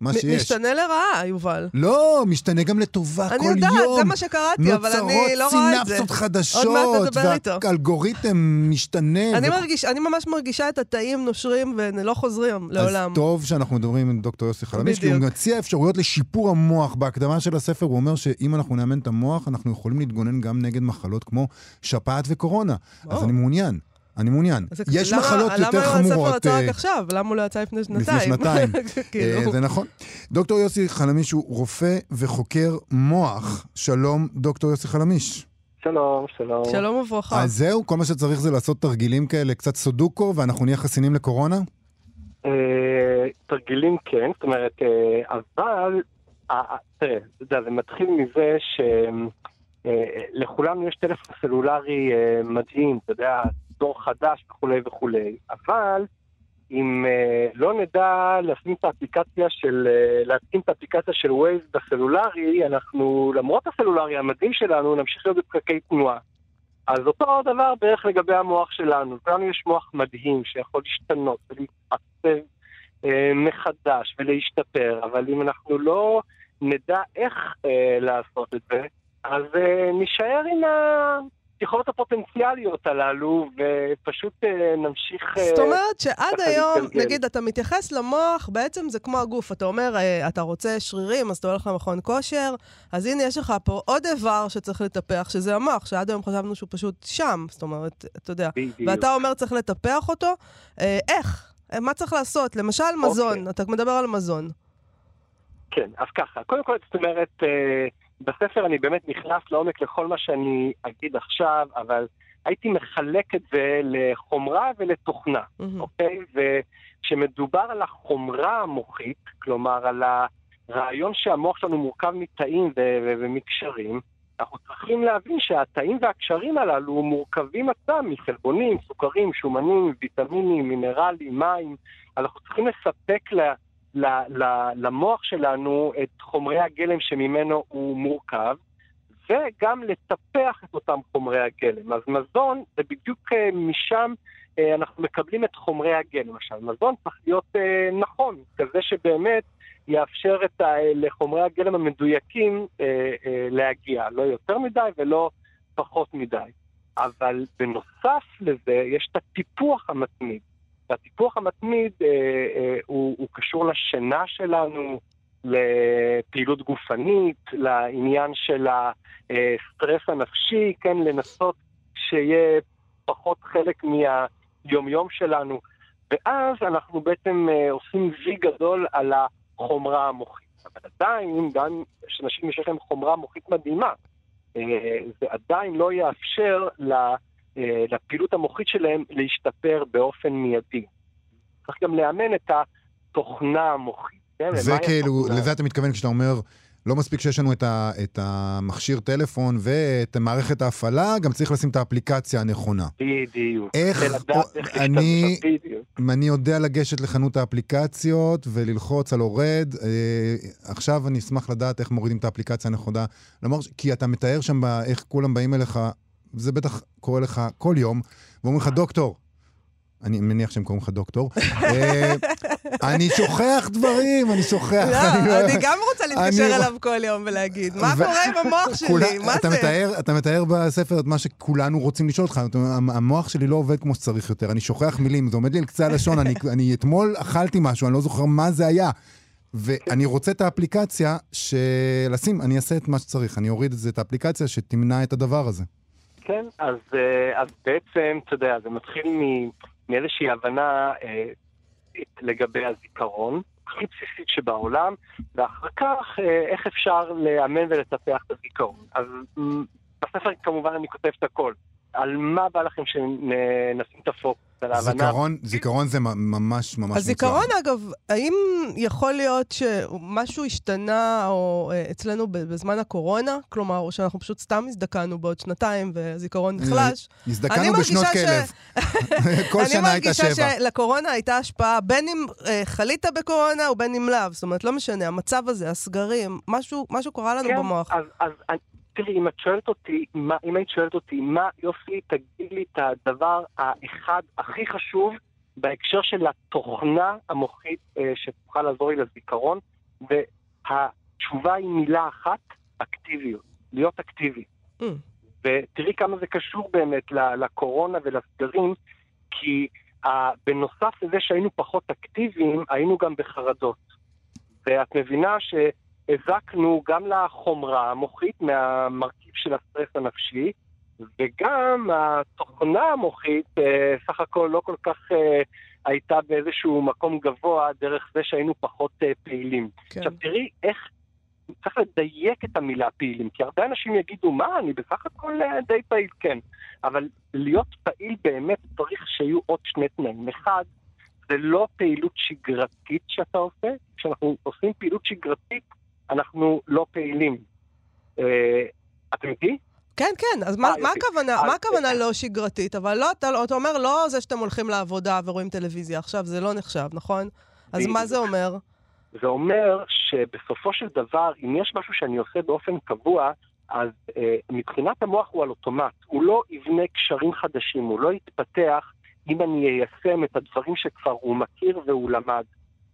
B: מה שיש.
A: משתנה לרעה, יובל.
B: לא, משתנה גם לטובה כל
A: אני
B: יום.
A: יודעת, זה מה שקראתי, אבל אני לא רואה את זה.
B: נוצרות סינפסות חדשות. והאלגוריתם משתנה.
A: אני,
B: ו-
A: מרגיש, אני ממש מרגישה את התאים נושרים ולא חוזרים לעולם.
B: אז טוב שאנחנו מדברים עם דוקטור יוסי חלמיש, כי הוא. מציע אפשרויות לשיפור המוח. בהקדמה של הספר הוא אומר שאם אנחנו נאמן את המוח, אנחנו יכולים להתגונן גם נגד מחלות כמו שפעת וקורונה. אז
A: או.
B: אני מעוניין, אני מעוניין. יש
A: למה-
B: מחלות יותר
A: למה הספר
B: חמורות.
A: יצא
B: אה,
A: רק עכשיו? למה הוא לא יצא לפני שנתיים?
B: לפני שנתיים.
A: כאילו.
B: אה, זה נכון. דוקטור יוסי חלמיש הוא רופא וחוקר מוח. שלום, דוקטור יוסי חלמיש.
F: שלום, שלום.
A: שלום וברכה.
B: אז זהו, כל מה שצריך זה לעשות תרגילים כאלה, קצת סודוקו, ואנחנו נהיה חסינים לקורונה?
F: אה, תרגילים כן, זאת אומרת, אה, אבל, אה, אה, תראה, זה מתחיל מזה שלכולנו יש טלפון סלולרי אה, מדהים, אתה יודע, דור חדש וכולי וכולי, אבל אם אה, לא נדע לשים את האפליקציה של, אה, להתקין את האפליקציה של Waze בסלולרי, אנחנו, למרות הסלולרי המדהים שלנו, נמשיך להיות בפקקי תנועה. אז אותו דבר בערך לגבי המוח שלנו. לנו יש מוח מדהים שיכול להשתנות ולהתעצב אה, מחדש ולהשתפר, אבל אם אנחנו לא נדע איך אה, לעשות את זה, אז אה, נישאר עם היכולות הפוטנציאליות הללו ופשוט אה, נמשיך... אה,
A: זאת אומרת שעד היום,
F: להתגלגל.
A: נגיד, אתה מתייחס למוח, בעצם זה כמו הגוף. אתה אומר, אה, אתה רוצה שרירים, אז אתה הולך למכון כושר, אז הנה, יש לך פה עוד איבר שצריך לטפח, שזה המוח, שעד היום חשבנו שהוא פשוט שם. זאת אומרת, אתה יודע.
F: בדיוק.
A: ואתה אומר צריך לטפח אותו, איך? מה צריך לעשות? למשל, מזון. אתה מדבר על מזון.
F: כן, אז ככה, קודם כל, זאת אומרת, בספר אני באמת נכנס לעומק לכל מה שאני אגיד עכשיו, אבל הייתי מחלק את זה לחומרה ולתוכנה,
A: מהמם.
F: אוקיי? וכשמדובר על החומרה המוחית, כלומר על הרעיון שהמוח שלנו מורכב מתאים ו- ו- ומקשרים, אנחנו צריכים להבין שהתאים והקשרים הללו מורכבים עצמם מחלבונים, סוכרים, שומנים, ויטמינים, מינרלים, מים. אנחנו צריכים לספק ל, ל, ל, למוח שלנו את חומרי הגלם שממנו הוא מורכב, וגם לטפח את אותם חומרי הגלם. אז מזון זה בדיוק אה, משם אה, אנחנו מקבלים את חומרי הגלם. עכשיו, מזון צריך להיות אה, נכון, כזה שבאמת יאפשר את ה, לחומרי הגלם המדויקים להגיע, לא יותר מדי ולא פחות מדי. אבל בנוסף לזה, יש את הטיפוח המתמיד. והטיפוח המתמיד אה, אה, הוא, הוא קשור לשינה שלנו, לפעילות גופנית, לעניין של הסטרס הנפשי, כן, לנסות שיהיה פחות חלק מהיומיום שלנו. ואז אנחנו בעצם אה, עושים וי גדול על החומרה המוחית. אבל עדיין, גם כשאנשים יש להם חומרה מוחית מדהימה, אה, זה עדיין לא יאפשר אה, לפעילות המוחית שלהם להשתפר באופן מיידי. צריך גם לאמן את התוכנה המוחית. כן,
B: זה כאילו, לזה אתה מתכוון כשאתה אומר, לא מספיק שיש לנו את, ה, את המכשיר טלפון ואת מערכת ההפעלה, גם צריך לשים את האפליקציה הנכונה.
F: בדיוק.
B: איך, או, אני, אני יודע לגשת לחנות האפליקציות וללחוץ על הורד, אה, עכשיו אני אשמח לדעת איך מורידים את האפליקציה הנכונה. לומר, כי אתה מתאר שם איך כולם באים אליך, זה בטח קורה לך כל יום, ואומרים לך, דוקטור, אני מניח שהם קוראים לך דוקטור. אה, אני שוכח דברים, אני שוכח.
A: לא, אני גם רוצה להתקשר אליו כל יום ולהגיד, מה קורה עם המוח שלי? מה זה?
B: אתה מתאר בספר את מה שכולנו רוצים לשאול אותך. המוח שלי לא עובד כמו שצריך יותר, אני שוכח מילים, זה עומד לי על קצה הלשון, אני אתמול אכלתי משהו, אני לא זוכר מה זה היה. ואני רוצה את האפליקציה שלשים, אני אעשה את מה שצריך, אני אוריד את האפליקציה שתמנע את הדבר הזה.
F: כן, אז, אה, אז בעצם, אתה יודע, זה מתחיל. מאיזושהי הבנה אה, לגבי הזיכרון, הכי בסיסית שבעולם, ואחר כך אה, איך אפשר לאמן ולטפח את הזיכרון. אז בספר כמובן אני כותב את הכל. על מה בא לכם שנשים את הפוקוס? על ההבנה.
B: זיכרון, זיכרון זה ממש ממש מוצלח.
A: הזיכרון, אגב, האם יכול להיות שמשהו השתנה או אה, אצלנו בזמן הקורונה? כלומר, או שאנחנו פשוט סתם הזדקנו בעוד שנתיים והזיכרון נחלש?
B: הזדקנו בשנות כלב. כל שנה הייתה שבע.
A: אני מרגישה שלקורונה הייתה השפעה, בין אם אה, חלית בקורונה ובין אם לאו. זאת אומרת, לא משנה, המצב הזה, הסגרים, משהו, משהו קרה לנו
F: כן,
A: במוח.
F: אז, אז תראי, אם את שואלת אותי, מה, אם היית שואלת אותי, מה, יופי, תגיד לי את הדבר האחד הכי חשוב בהקשר של התוכנה המוחית אה, שתוכל לעזור לי לזיכרון, והתשובה היא מילה אחת, אקטיביות, להיות אקטיבי. Mm. ותראי כמה זה קשור באמת לקורונה ולסגרים, כי uh, בנוסף לזה שהיינו פחות אקטיביים, היינו גם בחרדות. ואת מבינה ש... הזקנו גם לחומרה המוחית מהמרכיב של הסטרס הנפשי, וגם התוכנה המוחית אה, סך הכל לא כל כך אה, הייתה באיזשהו מקום גבוה דרך זה שהיינו פחות אה, פעילים. כן. עכשיו תראי איך צריך לדייק את המילה פעילים, כי הרבה אנשים יגידו, מה, אני בסך הכל די פעיל, כן. אבל להיות פעיל באמת צריך שיהיו עוד שני תנאים. אחד, זה לא פעילות שגרתית שאתה עושה, כשאנחנו עושים פעילות שגרתית, אנחנו לא פעילים. אה, אתם איתי?
A: כן, כן, אז מה, אה, מה הכוונה, מה הכוונה לא שגרתית? אבל לא, אתה, אתה אומר לא זה שאתם הולכים לעבודה ורואים טלוויזיה עכשיו, זה לא נחשב, נכון? אז מה זה אומר?
F: זה אומר שבסופו של דבר, אם יש משהו שאני עושה באופן קבוע, אז אה, מבחינת המוח הוא על אוטומט. הוא לא יבנה קשרים חדשים, הוא לא יתפתח אם אני איישם את הדברים שכבר הוא מכיר והוא למד.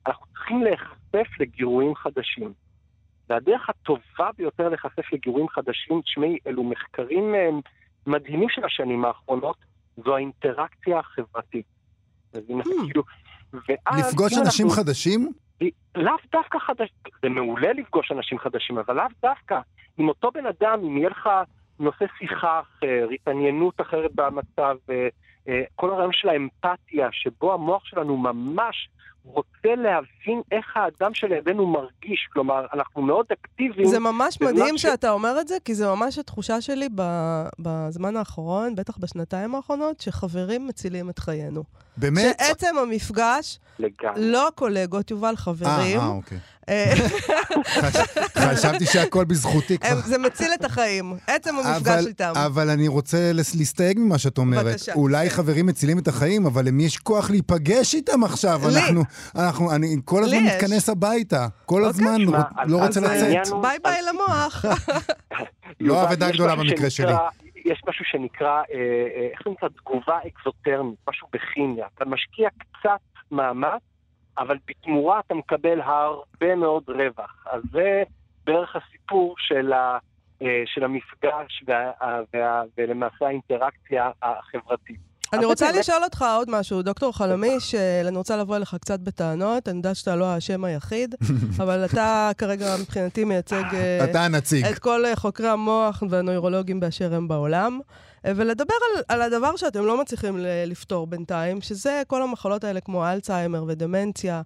F: אנחנו צריכים להיחשף לגירויים חדשים. והדרך הטובה ביותר להיחשף לגירויים חדשים, תשמעי, אלו מחקרים אה, מדהימים של השנים האחרונות, זו האינטראקציה החברתית.
B: Hmm. כאילו, לפגוש אנשים. חדשים?
F: לאו דווקא חדשים, זה מעולה לפגוש אנשים חדשים, אבל לאו דווקא. עם אותו בן אדם, אם יהיה לך נושא שיחה אחר, התעניינות אחרת במצב, אה, אה, כל הרעיון של האמפתיה, שבו המוח שלנו ממש רוצה להבין איך האדם שלידינו מרגיש. כלומר, אנחנו מאוד אקטיביים.
A: זה ממש מדהים ש... שאתה אומר את זה, כי זה ממש התחושה שלי בזמן האחרון, בטח בשנתיים האחרונות, שחברים מצילים את חיינו.
B: באמת?
A: שעצם המפגש, לגמרי. לא קולגות, יובל, חברים, 아, אה, 아, אה, אוקיי. אה,
B: חשבתי שהכל בזכותי כבר.
A: זה מציל את החיים, עצם המפגש איתם.
B: אבל אני רוצה להסתייג ממה שאת אומרת.
A: בבקשה.
B: אולי. חברים מצילים את החיים, אבל למי יש כוח להיפגש איתם עכשיו?
A: לי.
B: אנחנו, אני כל הזמן. מתכנס הביתה. כל
A: אוקיי.
B: הזמן,
F: שמע,
B: רוצ-
F: אז-
B: לא
F: אז
B: רוצה לצאת.
A: ביי ביי למוח.
B: לא אבדה גדולה במקרה
F: שנקרא- יש משהו שנקרא, אה, אה, איך זה נקרא? תגובה אקזוטרמית, משהו בכימיה. אתה משקיע קצת מאמץ, אבל בתמורה אתה מקבל הרבה מאוד רווח. אז זה בערך הסיפור של, ה, אה, של המפגש וה, וה, ולמעשה האינטראקציה החברתית.
A: אני רוצה לשאול אותך עוד משהו, דוקטור חלמיש, אה, אני רוצה לבוא אליך קצת בטענות, אני יודעת שאתה לא האשם היחיד, אבל אתה כרגע מבחינתי מייצג אה,
B: אתה הנציג.
A: את כל אה, חוקרי המוח והנוירולוגים באשר הם בעולם, ולדבר על, על הדבר שאתם לא מצליחים ל- לפתור בינתיים, שזה כל המחלות האלה כמו אלצהיימר ודמנציה.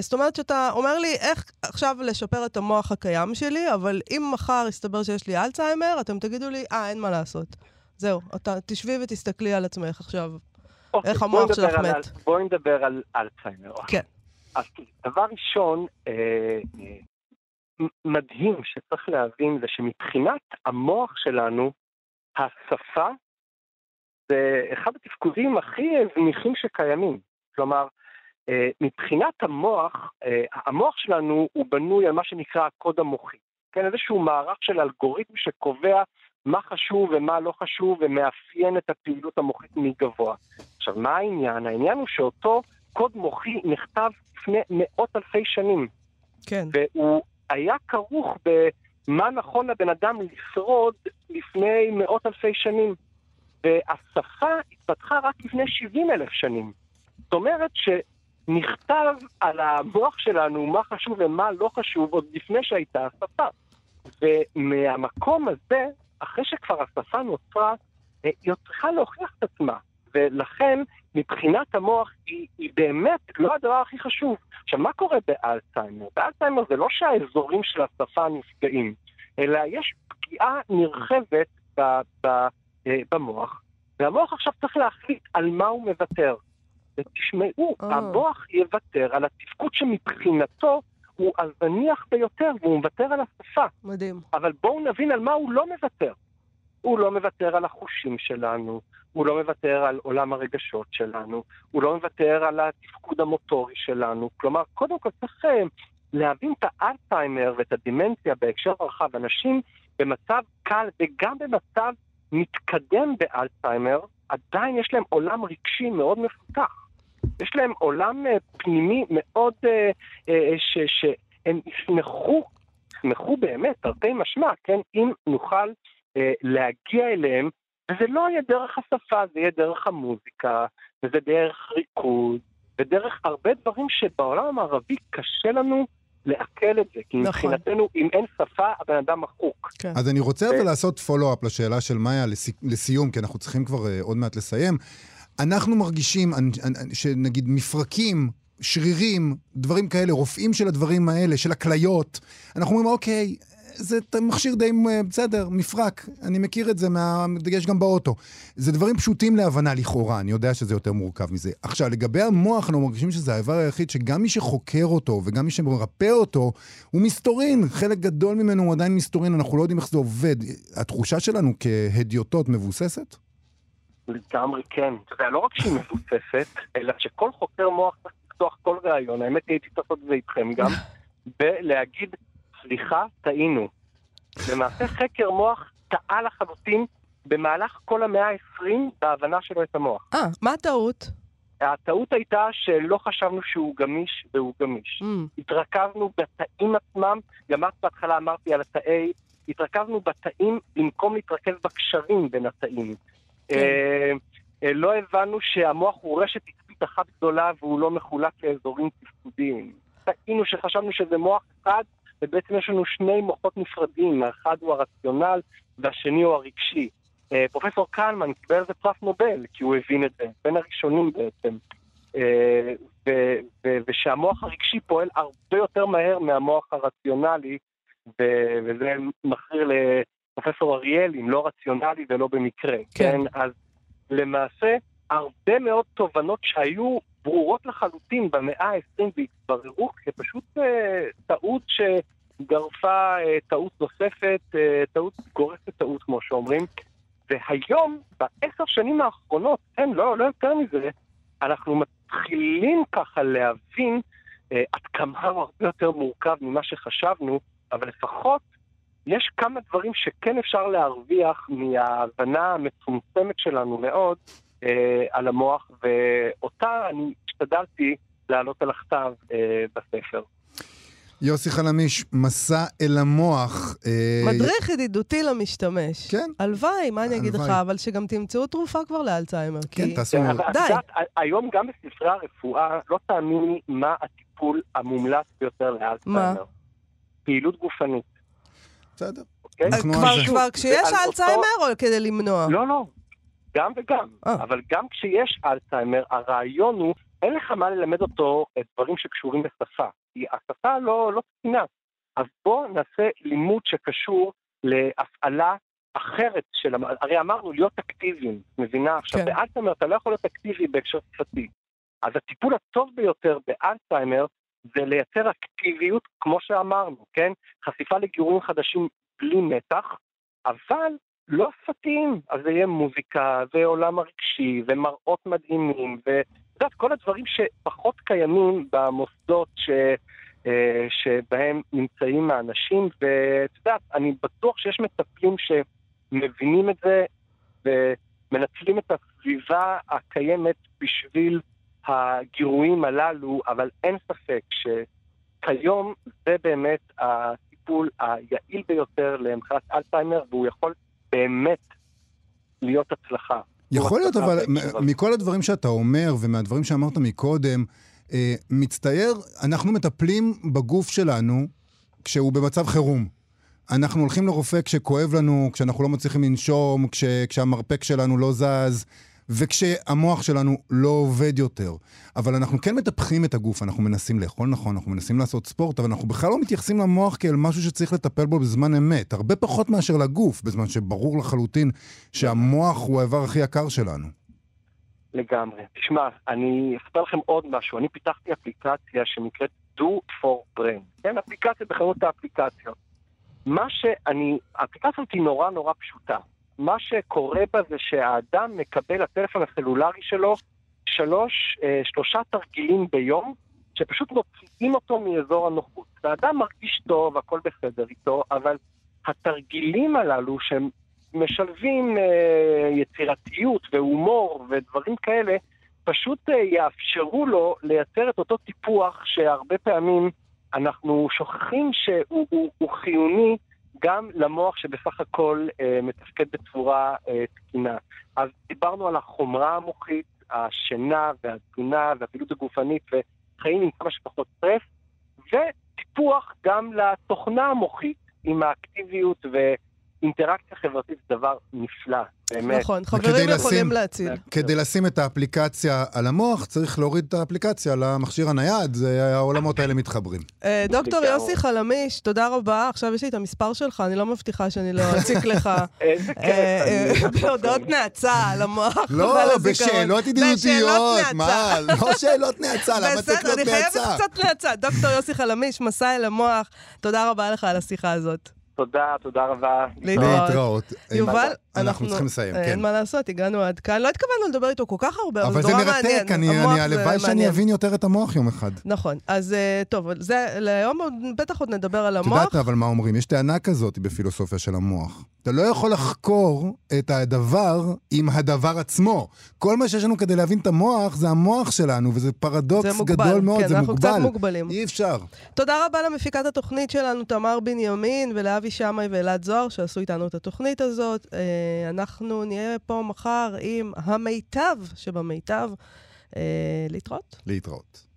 A: זאת אומרת שאתה אומר לי איך עכשיו לשפר את המוח הקיים שלי, אבל אם מחר יסתבר שיש לי אלצהיימר, אתם תגידו לי, אה, אין מה לעשות. זהו, אתה תשבי ותסתכלי על עצמך עכשיו.
F: אוקיי,
A: איך המוח שלך
F: על-
A: מת.
F: בואי נדבר על אלצהיימר.
A: כן.
F: אז דבר ראשון, אה, אה, מדהים שצריך להבין זה שמבחינת המוח שלנו, השפה זה אחד התפקודים הכי זניחים שקיימים. כלומר, אה, מבחינת המוח, אה, המוח שלנו הוא בנוי על מה שנקרא הקוד המוחי. כן, איזשהו מערך של אלגוריתם שקובע מה חשוב ומה לא חשוב ומאפיין את הפעילות המוחית מגבוה. עכשיו, מה העניין? העניין הוא שאותו קוד מוחי נכתב לפני מאות אלפי שנים,
A: כן.
F: והוא היה כרוך במה נכון לבן אדם לשרוד לפני מאות אלפי שנים. והשפה התפתחה רק לפני 70 אלף שנים. זאת אומרת שנכתב על המוח שלנו מה חשוב ומה לא חשוב עוד לפני שהייתה השפה. ומהמקום הזה, אחרי שכבר השפה נוצרה, אה, היא עוד צריכה להוכיח את עצמה. ולכן, מבחינת המוח, היא, היא באמת לא הדבר הכי חשוב. עכשיו, מה קורה באלצהיימר? באלצהיימר זה לא שהאזורים של השפה נפגעים, אלא יש פגיעה נרחבת ב, ב, אה, במוח, והמוח עכשיו צריך להחליט על מה הוא מוותר. ותשמעו,
A: אה.
F: המוח יוותר על התפקוד שמבחינתו הוא הזניח ביותר, והוא מוותר על השפה.
A: מדהים.
F: אבל בואו נבין על מה הוא לא מוותר. הוא לא מוותר על החושים שלנו, הוא לא מוותר על עולם הרגשות שלנו, הוא לא מוותר על התפקוד המוטורי שלנו. כלומר, קודם כל צריך אה, להבין את האלצהיימר ואת הדמנציה בהקשר הרחב. אנשים במצב קל וגם במצב מתקדם באלצהיימר, עדיין יש להם עולם רגשי מאוד מפותח. יש להם עולם אה, פנימי מאוד, אה, אה, ש, שהם ישמחו, ישמחו באמת, תרתי משמע, כן, אם נוכל להגיע אליהם, וזה לא יהיה דרך השפה, זה יהיה דרך המוזיקה, וזה דרך ריכוז, ודרך הרבה דברים שבעולם המערבי קשה לנו לעכל את זה, כי
A: נכון.
F: מבחינתנו, אם אין שפה, הבן אדם מחוק.
A: כן.
B: אז אני רוצה
F: ו-
B: אבל לעשות פולו-אפ לשאלה של מאיה לסי- לסיום, כי אנחנו צריכים כבר אה, עוד מעט לסיים. אנחנו מרגישים שנגיד מפרקים, שרירים, דברים כאלה, רופאים של הדברים האלה, של הכליות, אנחנו אומרים, אוקיי, זה מכשיר די אה, בסדר, מפרק, אני מכיר את זה, מה... יש גם באוטו. זה דברים פשוטים להבנה לכאורה, אני יודע שזה יותר מורכב מזה. עכשיו, לגבי המוח, אנחנו מרגישים שזה האיבר היחיד שגם מי שחוקר אותו וגם מי שמרפא אותו, הוא מסתורין. חלק גדול ממנו הוא עדיין מסתורין, אנחנו לא יודעים איך זה עובד. התחושה שלנו כהדיוטות מבוססת?
F: לגמרי כן. אתה יודע, לא רק שהיא מבוססת, אלא שכל חוקר מוח צריך לפתוח כל ראיון, האמת היא הייתי צריך לעשות את זה איתכם גם, ולהגיד, סליחה, טעינו. למעשה חקר מוח טעה לחלוטין במהלך כל המאה ה-20 בהבנה שלו את המוח.
A: אה, מה הטעות?
F: הטעות הייתה שלא חשבנו שהוא גמיש והוא גמיש.
A: Mm,
F: התרכזנו בתאים עצמם, גם את בהתחלה אמרתי על התאי, התרכזנו בתאים במקום להתרכז בקשרים בין התאים.
A: כן.
F: אה, אה, לא הבנו שהמוח הוא רשת עצבית אחת גדולה והוא לא מחולק לאזורים תפקודיים. טעינו שחשבנו שזה מוח אחד, ובעצם יש לנו שני מוחות נפרדים, האחד הוא הרציונל והשני הוא הרגשי. אה, פרופסור קלמן קיבל על זה פרס נובל, כי הוא הבין את זה, בין הראשונים בעצם. ושהמוח הרגשי פועל הרבה יותר מהר מהמוח הרציונלי, וזה מכריר פרופסור אריאל, אם לא רציונלי ולא במקרה,
A: כן?
F: כן? אז למעשה, הרבה מאוד תובנות שהיו ברורות לחלוטין במאה ה-20 והתבררו כפשוט אה, טעות שגרפה אה, טעות נוספת, אה, טעות גורפת טעות, כמו שאומרים. והיום, בעשר שנים האחרונות, אין, לא, לא יותר מזה, אנחנו מתחילים ככה להבין אה, עד כמה הוא הרבה יותר מורכב ממה שחשבנו, אבל לפחות יש כמה דברים שכן אפשר להרוויח מההבנה המצומצמת שלנו מאוד אה, על המוח, ואותה אני השתדלתי להעלות על הכתב אה, בספר.
B: יוסי חלמיש, מסע אל המוח. אה,
A: מדריך ידידותי למשתמש.
B: כן.
A: הלוואי, מה אני אגיד לך. אבל שגם תמצאו תרופה כבר לאלצהיימר.
B: כן,
A: כי-
B: תעשו...
F: את
A: די.
F: היום גם בספרי הרפואה, לא תאמיני מה הטיפול המומלץ ביותר לאלצהיימר. פעילות גופנית,
B: בסדר.
F: אוקיי?
B: אנחנו
A: כבר,
B: על זה.
A: כבר כשיש אלצהיימר או כדי למנוע?
F: לא, לא, גם וגם.
A: אה.
F: אבל גם כשיש אלצהיימר, הרעיון הוא, אין לך מה ללמד אותו את דברים שקשורים לשפה. כי השפה לא, לא תקינה. אז בואו נעשה לימוד שקשור להפעלה אחרת של... המ- הרי אמרנו להיות אקטיביים, מבינה? עכשיו,
A: כן.
F: באלצהיימר אתה לא יכול להיות אקטיבי בהקשר שפתי. אז הטיפול הטוב ביותר באלצהיימר זה לייצר אקטיביות, כמו שאמרנו, כן? חשיפה לגירויים חדשים בלי מתח, אבל לא שפתיים. אז זה יהיה מוזיקה, ועולם הרגשי, ומראות מדהימים, ואת יודעת, כל הדברים שפחות קיימים במוסדות ש... אה, שבהם נמצאים האנשים, ואת יודעת, אני בטוח שיש מטפלים שמבינים את זה ומנצלים את הסביבה הקיימת בשביל הגירויים הללו, אבל אין ספק שכיום זה באמת הטיפול היעיל ביותר למחלת אלצהיימר, והוא יכול באמת להיות הצלחה.
B: יכול להיות, אבל מכל הדברים שאתה אומר ומהדברים שאמרת מקודם, אה, מצטייר, אנחנו מטפלים בגוף שלנו כשהוא במצב חירום. אנחנו הולכים לרופא כשכואב לנו, כשאנחנו לא מצליחים לנשום, כש, כשהמרפק שלנו לא זז, וכשהמוח שלנו לא עובד יותר. אבל אנחנו כן מטפחים את הגוף, אנחנו מנסים לאכול נכון, אנחנו מנסים לעשות ספורט, אבל אנחנו בכלל לא מתייחסים למוח כאל משהו שצריך לטפל בו בזמן אמת. הרבה פחות מאשר לגוף, בזמן שברור לחלוטין שהמוח הוא האיבר הכי יקר שלנו.
F: לגמרי. תשמע, אני אספר לכם עוד משהו. אני פיתחתי אפליקציה שנקראת Do for Brain. כן, אפליקציה בחנות האפליקציות. מה שאני, האפליקציה הזאת היא נורא נורא פשוטה. מה שקורה בה זה שהאדם מקבל לטלפון הסלולרי שלו שלוש, אה, שלושה תרגילים ביום, שפשוט מוציאים אותו מאזור הנוחות. והאדם מרגיש טוב, הכל בסדר איתו, אבל התרגילים הללו שהם משלבים אה, יצירתיות והומור ודברים כאלה, פשוט אה, יאפשרו לו לייצר את אותו טיפוח שהרבה פעמים אנחנו שוכחים שהוא הוא, הוא חיוני גם למוח שבסך הכל אה, מתפקד בצורה אה, תקינה. אז דיברנו על החומרה המוחית, השינה והתזונה והפעילות הגופנית וחיים עם כמה שפחות סטרס, וטיפוח גם לתוכנה המוחית עם האקטיביות ואינטראקציה חברתית זה דבר נפלא, באמת.
A: נכון, חברים
B: לשים-
A: יכולים להציל.
B: כדי לשים את האפליקציה על המוח, צריך להוריד את האפליקציה למכשיר הנייד, זה העולמות האלה מתחברים.
A: אה, דוקטור. יוסי חלמיש, תודה רבה. עכשיו יש לי את המספר שלך, אני לא מבטיחה שאני לא אציק לך
F: איזה
A: אה,
F: כיף.
A: אה, בהודעות נאצה על המוח
B: לא. בשאלות ידידותיות, מה?
A: נאצה.
B: לא שאלות נאצה, למה צריך
A: בסדר,
B: להיות
A: אני חייבת
B: נאצה?
A: קצת נאצה. דוקטור יוסי חלמיש, מסע אל המוח, תודה רבה לך על השיחה הזאת.
F: תודה, תודה רבה.
A: להתראות. יובל,
B: אנחנו צריכים לסיים, כן.
A: אין מה לעשות, הגענו עד כאן. לא התכוונו לדבר איתו כל כך הרבה, אבל
B: אבל
A: זה נורא
B: מרתק,
A: מעניין.
B: אני-
A: זה
B: הלוואי שאני. אבין יותר את המוח יום אחד.
A: נכון, אז אה, טוב, עוד- בטח עוד נדבר על
B: את
A: המוח.
B: יודעת אבל מה אומרים? יש טענה כזאת בפילוסופיה של המוח. אתה לא יכול לחקור את הדבר עם הדבר עצמו. כל מה שיש לנו כדי להבין את המוח זה המוח שלנו, וזה פרדוקס
A: זה מוגבל,
B: גדול מאוד,
A: כן,
B: זה
A: אנחנו קצת
B: מוגבל.
A: מוגבלים.
B: אי אפשר.
A: תודה רבה למפיקת התוכנית שלנו, תמר בנימין, ולאבי שמאי ואלעד זוהר, שעשו איתנו את התוכנית הזאת. אה, אנחנו נהיה פה מחר עם המיטב שבמיטב. אה, להתראות.
B: להתראות.